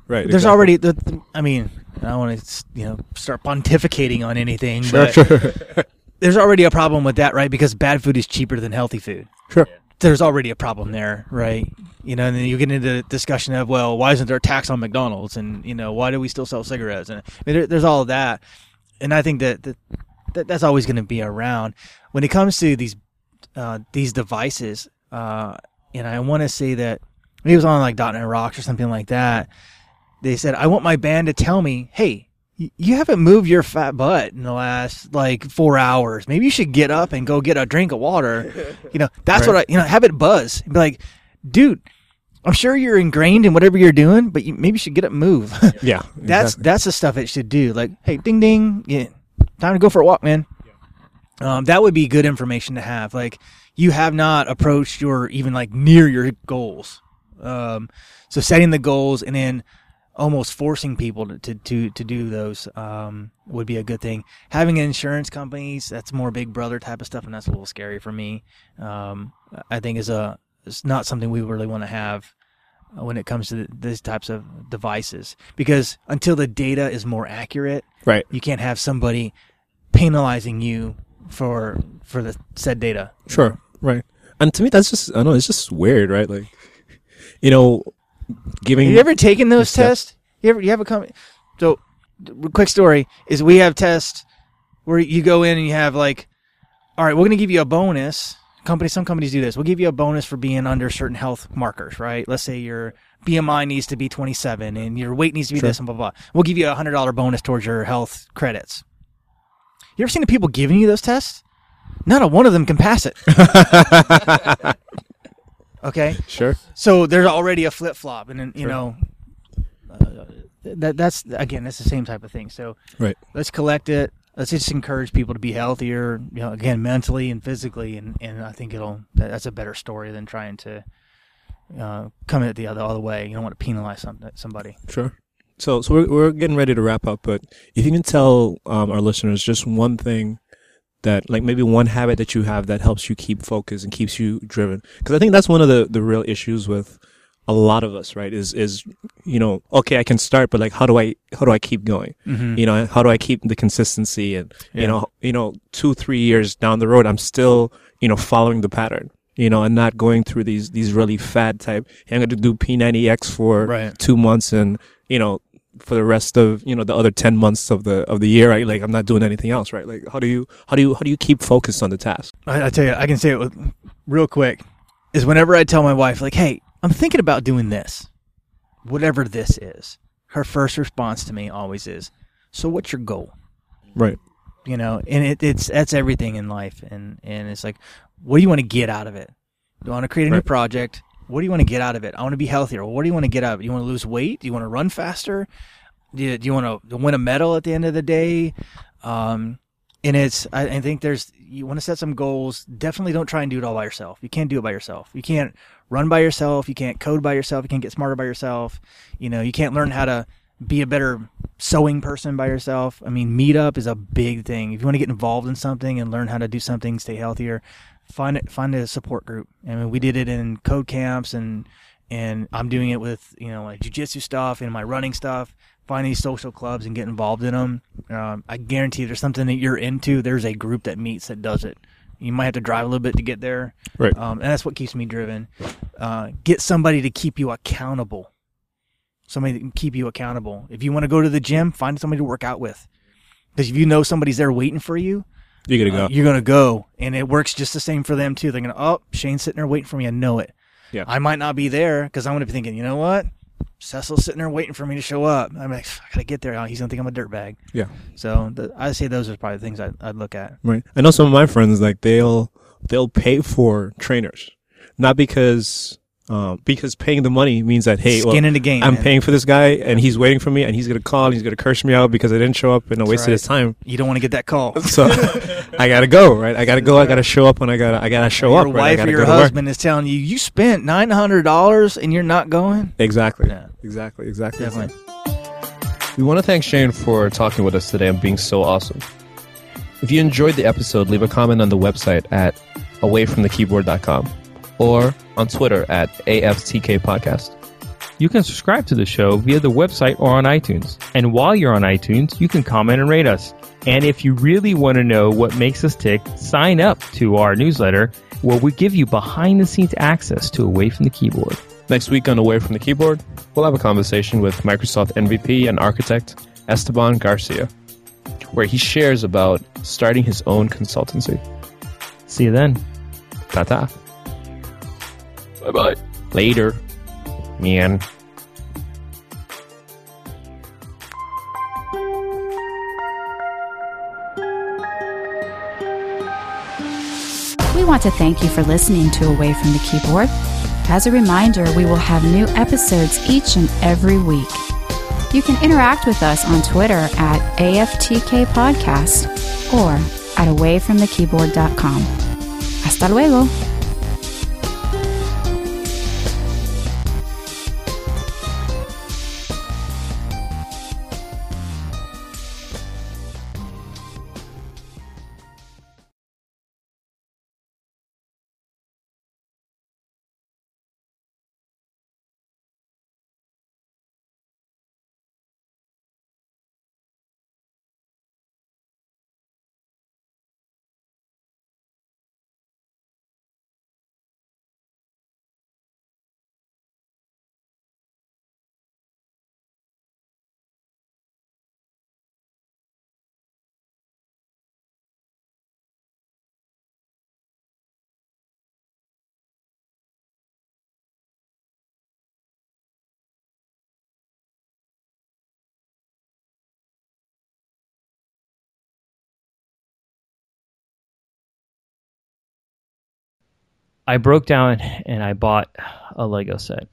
right. there's exactly. already the, the- I mean, I don't want to you know start pontificating on anything, sure, but sure, there's already a problem with that, right? Because bad food is cheaper than healthy food. sure. There's already a problem there, right? You know, and then you get into the discussion of, well, why isn't there a tax on McDonald's, and you know, why do we still sell cigarettes? And I mean, there, there's all of that, and I think that that, that that's always going to be around when it comes to these uh, these devices. Uh, and I want to say that when he was on like .NET Rocks or something like that, they said, I want my band to tell me, hey, you haven't moved your fat butt in the last like four hours. Maybe you should get up and go get a drink of water. You know, that's what I, you know, have it buzz and be like, dude, I'm sure you're ingrained in whatever you're doing, but you maybe you should get up and move. Yeah, that's exactly. that's the stuff it should do. Like, hey, ding ding, yeah, time to go for a walk, man. Um, that would be good information to have. Like, you have not approached your even like near your goals. Um, so setting the goals and then almost forcing people to, to, to, to do those um, would be a good thing. Having insurance companies, that's more big brother type of stuff, and that's a little scary for me. Um, I think is a it's not something we really want to have when it comes to these types of devices because until the data is more accurate, right. you can't have somebody penalizing you for for the said data. Sure, right. And to me, that's just I don't know. It's just weird, right? Like, you know, giving. Have you ever taken those tests? You ever you have a company? So, quick story is we have tests where you go in and you have like, all right, we're going to give you a bonus. Company, some companies do this. We'll give you a bonus for being under certain health markers, right? Let's say your BMI needs to be 27 and your weight needs to be Sure. this and blah blah. blah. We'll give you a hundred dollar bonus towards your health credits. You ever seen the people giving you those tests? Not a one of them can pass it. okay, sure. so there's already a flip flop, and then you know, uh, that that's again that's the same type of thing. So Right. let's collect it. Let's just encourage people to be healthier, you know, again mentally and physically, and, and I think it'll that, that's a better story than trying to uh, come at it the other other way. You don't want to penalize some, somebody. Sure. So, so we're we're getting ready to wrap up, but if you can tell um, our listeners just one thing that like maybe one habit that you have that helps you keep focused and keeps you driven because i think that's one of the the real issues with a lot of us right is is you know okay i can start but like how do i how do i keep going Mhm. you know how do i keep the consistency and Yeah. you know you know two three years down the road i'm still you know following the pattern you know and not going through these these really fad type hey, i'm going to do p90x for Right. two months and you know for the rest of you know the other 10 months of the of the year right like i'm not doing anything else right like how do you how do you how do you keep focused on the task I, I tell you, I can say it with, real quick. Is whenever I tell my wife, like, "Hey, I'm thinking about doing this, whatever this is," her first response to me always is, "So what's your goal?" right You know, and it, it's that's everything in life, and and it's like, what do you want to get out of it? Do you want to create a new project? What do you want to get out of it? I want to be healthier. What do you want to get out of it? You want to lose weight? Do you want to run faster? Do you, do you want to win a medal at the end of the day? Um, and it's I, I think there's you want to set some goals. Definitely don't try and do it all by yourself. You can't do it by yourself. You can't run by yourself. You can't code by yourself. You can't get smarter by yourself. You know, you can't learn how to be a better sewing person by yourself. I mean, meetup is a big thing. If you want to get involved in something and learn how to do something, stay healthier, find it, find a support group. I mean, we did it in code camps and and I'm doing it with you know like jujitsu stuff and my running stuff. Find these social clubs and get involved in them. Um, I guarantee there's something that you're into. There's a group that meets that does it. You might have to drive a little bit to get there, Right. Um, and that's what keeps me driven. Uh, get somebody to keep you accountable. Somebody that can keep you accountable. If you want to go to the gym, find somebody to work out with. Because if you know somebody's there waiting for you, you gotta go uh, you're gonna go, and it works just the same for them too. They're gonna, oh, Shane's sitting there waiting for me. I know it. Yeah. I might not be there because I'm gonna be thinking, you know what? Cecil's sitting there waiting for me to show up. I'm like, I gotta get there. Oh, he's gonna think I'm a dirtbag. yeah So the, I say those are probably the things I'd, I'd look at. Right. I know some of my friends like they'll they'll pay for trainers, not because um, because paying the money means that hey, well, in the game. I'm man. paying for this guy and he's waiting for me and he's gonna call and he's gonna curse me out because I didn't show up and I wasted right. his time. You don't want to get that call. So I gotta go. Right. I gotta go. I gotta show up when I gotta I gotta show your up. Your wife gotta or your go to work. husband is telling you you spent nine hundred dollars and you're not going. Exactly. Yeah. Exactly. Exactly. Definitely. We want to thank Shane for talking with us today and being so awesome. If you enjoyed the episode, leave a comment on the website at awayfromthekeyboard.com or on Twitter at AFTK Podcast. You can subscribe to the show via the website or on iTunes. And while you're on iTunes, you can comment and rate us. And if you really want to know what makes us tick, sign up to our newsletter where we give you behind the scenes access to Away from the Keyboard. Next week on Away from the Keyboard, we'll have a conversation with Microsoft MVP and architect Esteban Garcia, where he shares about starting his own consultancy. See you then. Ta-ta. Bye-bye. Later. Man. We want to thank you for listening to Away from the Keyboard. As a reminder, we will have new episodes each and every week. You can interact with us on Twitter at AFTK Podcast or at awayfromthekeyboard.com. Hasta luego. I broke down and I bought a Lego set.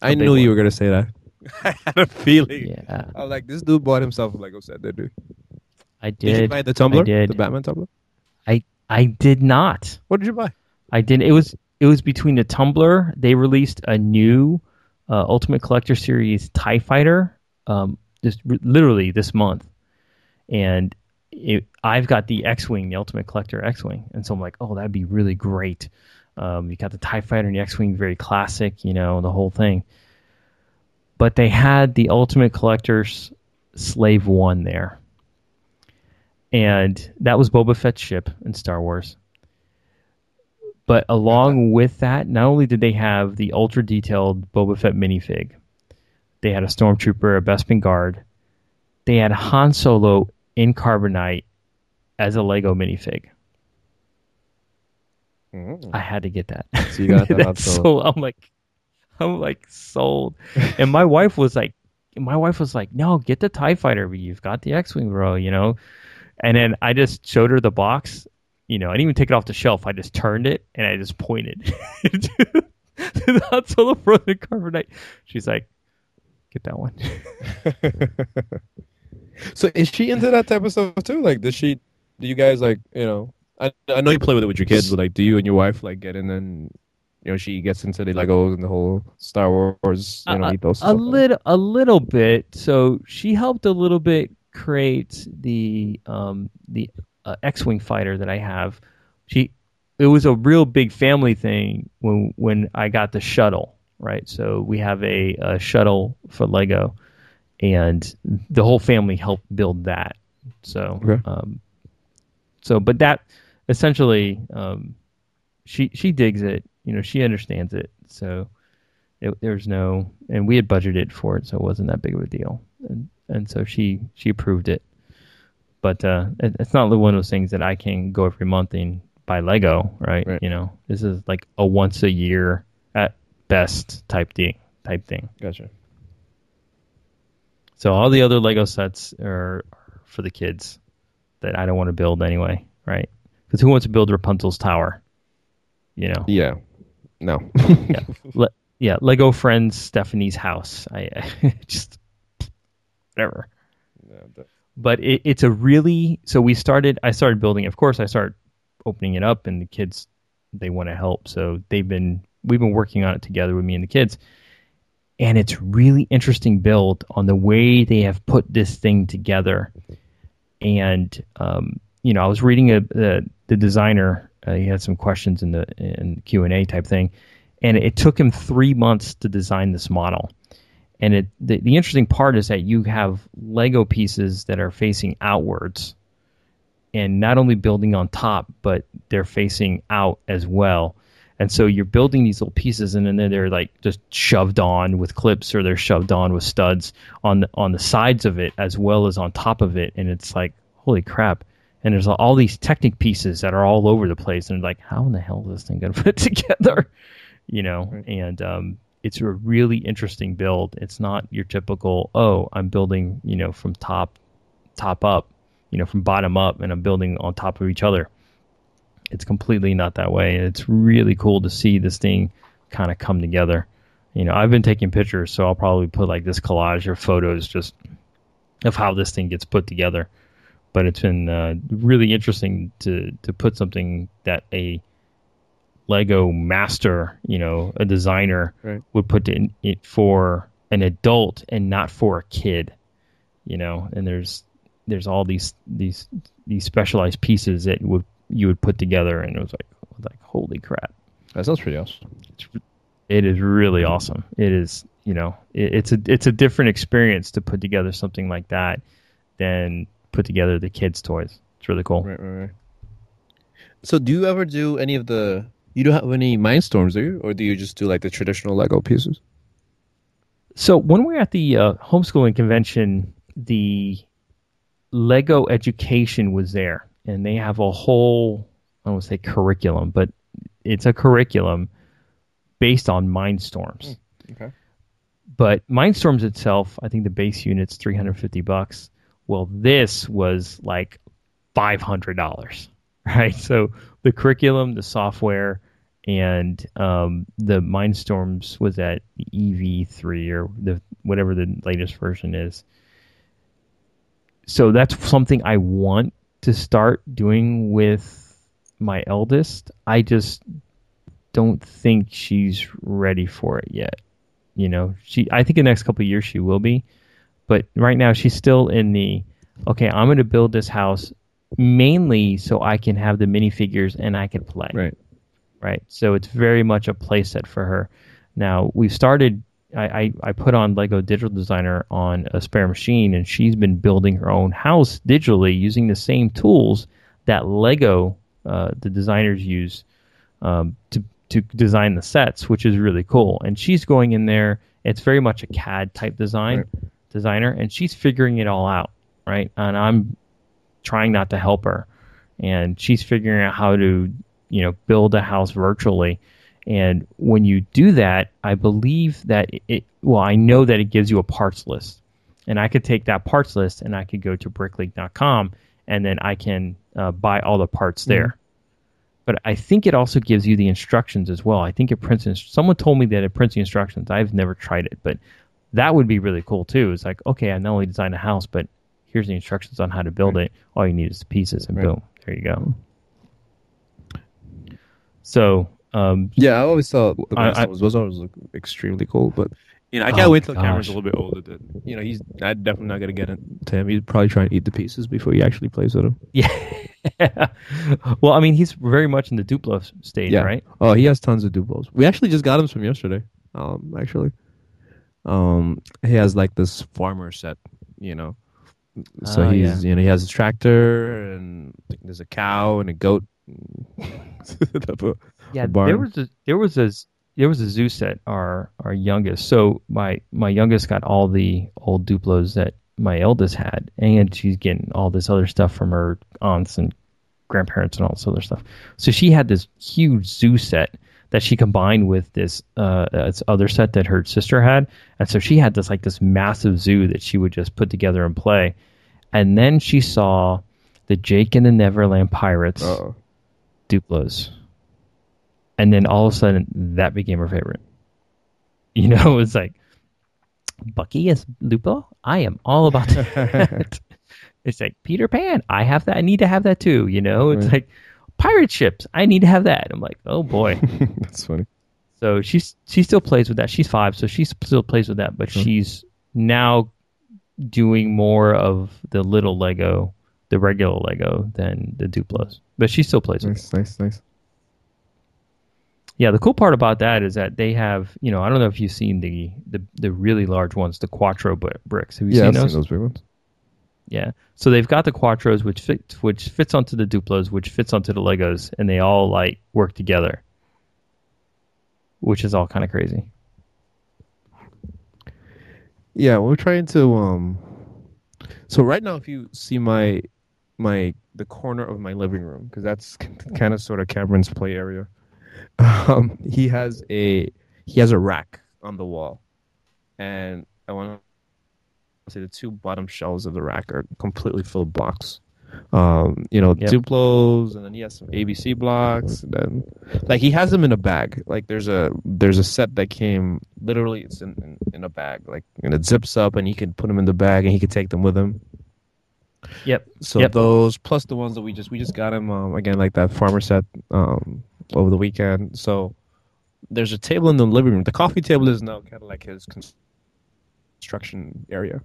I big knew you were going to say that. I had a feeling. Yeah, I was like, this dude bought himself a Lego set, did he? I Did, Did you buy the tumbler? I did. The Batman tumbler? I I did not. What did you buy? I did. It was it was between the Tumbler. They released a new uh, Ultimate Collector Series Tie Fighter, um, just r- literally this month, and it, I've got the X-wing, the Ultimate Collector X-wing, and so I'm like, oh, that'd be really great. Um, you got the Tie Fighter and the X-wing, very classic, you know, the whole thing. But they had the Ultimate Collector's Slave One there, and that was Boba Fett's ship in Star Wars. But along with that, not only did they have the ultra detailed Boba Fett minifig, they had a stormtrooper, a Bespin guard. They had Han Solo in carbonite as a Lego minifig. Mm. I had to get that. So you got that That's so I'm like, I'm like sold. And my wife was like, my wife was like, no, get the Tie Fighter. You've got the X-wing, bro. You know. And then I just showed her the box. You know, I didn't even take it off the shelf. I just turned it and I just pointed to, to the Han Solo frozen carbonite. She's like, get that one. So is she into that type of stuff too? Like, does she? Do you guys like? You know, I I know you play with it with your kids, but like, do you and your wife like get in and you know she gets into the Legos and the whole Star Wars, you know, a, ethos? a little a little bit so she helped a little bit create the um the uh, x-wing fighter that i have she it was a real big family thing when when i got the shuttle right so we have a, a shuttle for lego and the whole family helped build that so Okay. um so but that essentially um she she digs it you know she understands it. So it, there's no and we had budgeted for it so it wasn't that big of a deal. And and so she she approved it. But uh it, it's not one of those things that i can go every month and buy lego right, Right. you know this is like a once a year at best type thing type thing. Gotcha. so all the other lego sets are, are for the kids that i don't want to build anyway right because who wants to build rapunzel's tower you know Yeah. No. yeah, Le- yeah. Lego Friends Stephanie's house. I, I just whatever. But it, it's a really so we started. I started building. Of course, I started opening it up, and the kids they want to help. So they've been we've been working on it together with me and the kids, and it's really interesting build on the way they have put this thing together. And um, you know, I was reading a, the the designer. Uh, he had some questions in the in Q and A type thing, and it took him three months to design this model. And it the, the interesting part is that you have Lego pieces that are facing outwards, and not only building on top, but they're facing out as well. And so you're building these little pieces, and then they're like just shoved on with clips, or they're shoved on with studs on the on the sides of it as well as on top of it. And it's like, holy crap! And there's all these Technic pieces that are all over the place, and like, how in the hell is this thing gonna put together? You know, and um, it's a really interesting build. It's not your typical, oh, I'm building, you know, from top top up, you know, from bottom up, and I'm building on top of each other. It's completely not that way. And it's really cool to see this thing kind of come together. You know, I've been taking pictures, so I'll probably put like this collage of photos just of how this thing gets put together. But it's been uh, really interesting to to put something that a Lego master, you know, a designer Right. would put in it for an adult and not for a kid, you know. And there's there's all these these these specialized pieces that would you would put together, and it was like like holy crap, That sounds pretty awesome. it is really awesome. It is you know it, it's a it's a different experience to put together something like that than put together the kids' toys. It's really cool. Right, right, right. So, do you ever do any of the? You don't have any mindstorms, do you, or do you just do like the traditional Lego pieces? So when we are at the uh, homeschooling convention, the Lego education was there, and they have a whole I don't want to say curriculum, but it's a curriculum based on Mindstorms. okay. But Mindstorms itself, I think the base unit's three hundred fifty bucks. Well, this was like five hundred dollars, right? So the curriculum, the software, and um, the Mindstorms was at EV three or the whatever the latest version is. So that's something I want to start doing with my eldest. I just don't think she's ready for it yet. You know, she. I think in the next couple years she will be, but right now she's still in the okay. I'm going to build this house mainly so I can have the minifigures and I can play. Right. Right. So it's very much a play set for her. Now we've started. I, I, I put on Lego Digital Designer on a spare machine, and she's been building her own house digitally using the same tools that Lego, uh, the designers use um, to to design the sets, which is really cool. And she's going in there. It's very much a CAD type design Right. Designer, and she's figuring it all out, right? And I'm trying not to help her, and she's figuring out how to, you know, build a house virtually. And when you do that, I believe that it. Well, I know that it gives you a parts list, and I could take that parts list and I could go to bricklink.com and then I can uh, buy all the parts there but I think it also gives you the instructions as well. I think it prints. Someone told me that it prints the instructions. I've never tried it, but that would be really cool too. It's like, okay, I not only designed a house, but here's the instructions on how to build it. All you need is the pieces, and Right. boom, there you go. So, um, Yeah, I always thought the I- I- was, was always look extremely cool, but you know, I can't Oh, wait till the Cameron's a little bit older. That you know, he's I'm definitely not gonna get it to him. He's probably trying to eat the pieces before he actually plays with them. yeah. well, I mean, he's very much in the Duplo stage, Yeah. right? Oh, he has tons of Duplos. We actually just got him from yesterday. Um, actually, um, he has like this farmer set, you know. So Oh, he's you know he has a tractor and there's a cow and a goat. Yeah, there was a there was a there was a zoo set our our youngest. So my my youngest got all the old Duplos that my eldest had, and she's getting all this other stuff from her aunts and grandparents and all this other stuff. So she had this huge zoo set that she combined with this uh this other set that her sister had, and so she had this like this massive zoo that she would just put together and play. And then she saw the Jake and the Neverland Pirates Uh-oh. Duplos. And then all of a sudden, that became her favorite. You know, it's like, Bucky is Lupo? I am all about that. it's like, Peter Pan, I have that. I need to have that too. You know, it's Right. like, pirate ships, I need to have that. I'm like, oh boy. That's funny. so she's she still plays with that. She's five, so she still plays with that, but she's now doing more of the little Lego, the regular Lego, than the Duplos. But she still plays with it. Nice, nice, nice. Yeah, the cool part about that is that they have, you know, I don't know if you've seen the the, the really large ones, the Quatro bricks. Have you Yeah, seen I've those? seen those big ones. Yeah. So they've got the Quatros, which fit, which fits onto the Duplos, which fits onto the Legos, and they all like work together, which is all kind of crazy. Yeah, we're trying to um so right now if you see my my the corner of my living room because that's kind of sort of Cameron's play area. Um he has a he has a rack on the wall. And I want to say the two bottom shelves of the rack are completely full of blocks. Um, you know, Yep. Duplos, and then he has some ABC blocks. And then, like, he has them in a bag. Like, there's a there's a set that came literally it's in, in, in a bag, like, and it zips up, and he can put them in the bag, and he can take them with him. Yep. So Yep. those plus the ones that we just we just got him um, again like that farmer set um, over the weekend. So there's a table in the living room. The coffee table is now kind of like his construction area,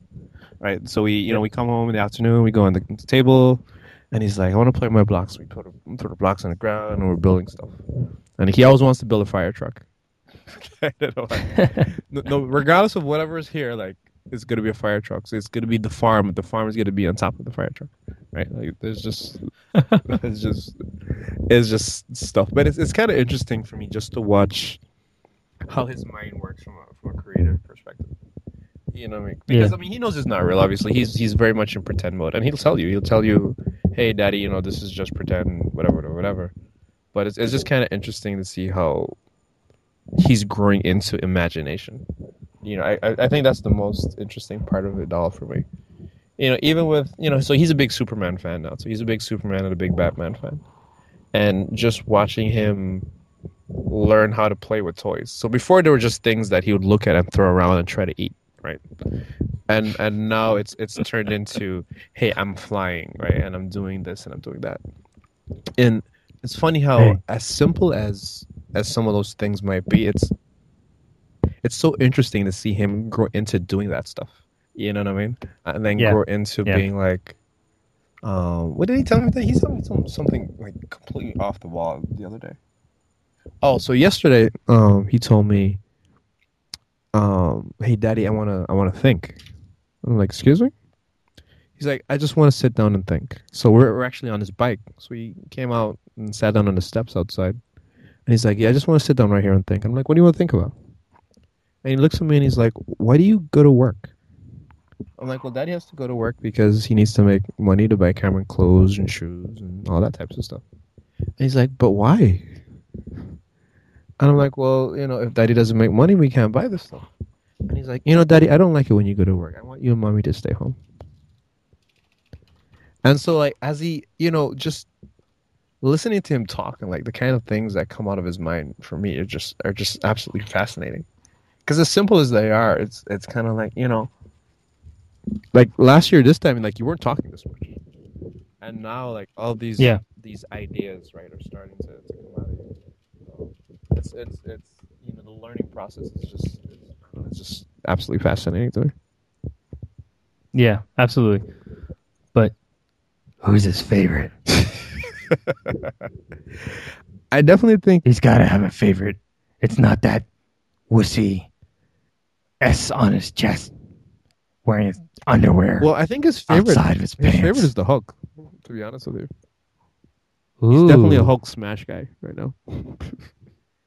right? So we you know we come home in the afternoon, we go on the, the table, and he's like, I want to play with my blocks. We put put the blocks on the ground, and we're building stuff. And he always wants to build a fire truck. I don't know why. no, no, regardless of whatever is here, like it's gonna be a fire truck. So it's gonna be the farm. The farm is gonna be on top of the fire truck, right? Like there's just, it's just, it's just stuff. But it's it's kind of interesting for me just to watch how his mind works from a from a creative perspective. You know what I mean? Because Yeah. I mean, he knows it's not real. Obviously, he's he's very much in pretend mode, and he'll tell you. He'll tell you, "Hey, daddy, you know this is just pretend, whatever, whatever." But it's it's just kind of interesting to see how he's growing into imagination. You know, I I I think that's the most interesting part of it all for me. You know, even with you know, so he's a big Superman fan now. So he's a big Superman and a big Batman fan, and just watching him learn how to play with toys. So before there were just things that he would look at and throw around and try to eat, right? And and now it's it's turned into, hey, I'm flying, right? And I'm doing this and I'm doing that. And it's funny how Hey. as simple as as some of those things might be, it's it's so interesting to see him grow into doing that stuff. You know what I mean? And then Yeah. grow into Yeah. being like Um, what did he tell me that he told me some, something like completely off the wall the other day. Oh, so yesterday, um, he told me, um, "Hey, Daddy, I wanna, I wanna think." I'm like, "Excuse me." He's like, "I just want to sit down and think." So we're, we're actually on his bike. So he came out and sat down on the steps outside, and he's like, "Yeah, I just want to sit down right here and think." I'm like, "What do you want to think about?" And he looks at me and he's like, "Why do you go to work?" I'm like, well, Daddy has to go to work because he needs to make money to buy Cameron clothes and shoes and all that types of stuff. And he's like, but why? And I'm like, well, you know, if Daddy doesn't make money, we can't buy this stuff. And he's like, you know, Daddy, I don't like it when you go to work. I want you and Mommy to stay home. And so, like, as he, you know, just listening to him talk and like the kind of things that come out of his mind for me are just are just absolutely fascinating. Because as simple as they are, it's it's kind of like you know, like last year this time, like you weren't talking this much, and now like all these Yeah. these ideas right are starting to, to come out of you. So it's it's it's you know the learning process is just it's, it's just absolutely fascinating to me. Yeah, absolutely. But who's his favorite? I definitely think He's got to have a favorite. It's not that wussy S on his chest wearing his underwear well, I think his favorite outside of his his pants. favorite is the Hulk. To be honest with you, Ooh. he's definitely a Hulk smash guy right now.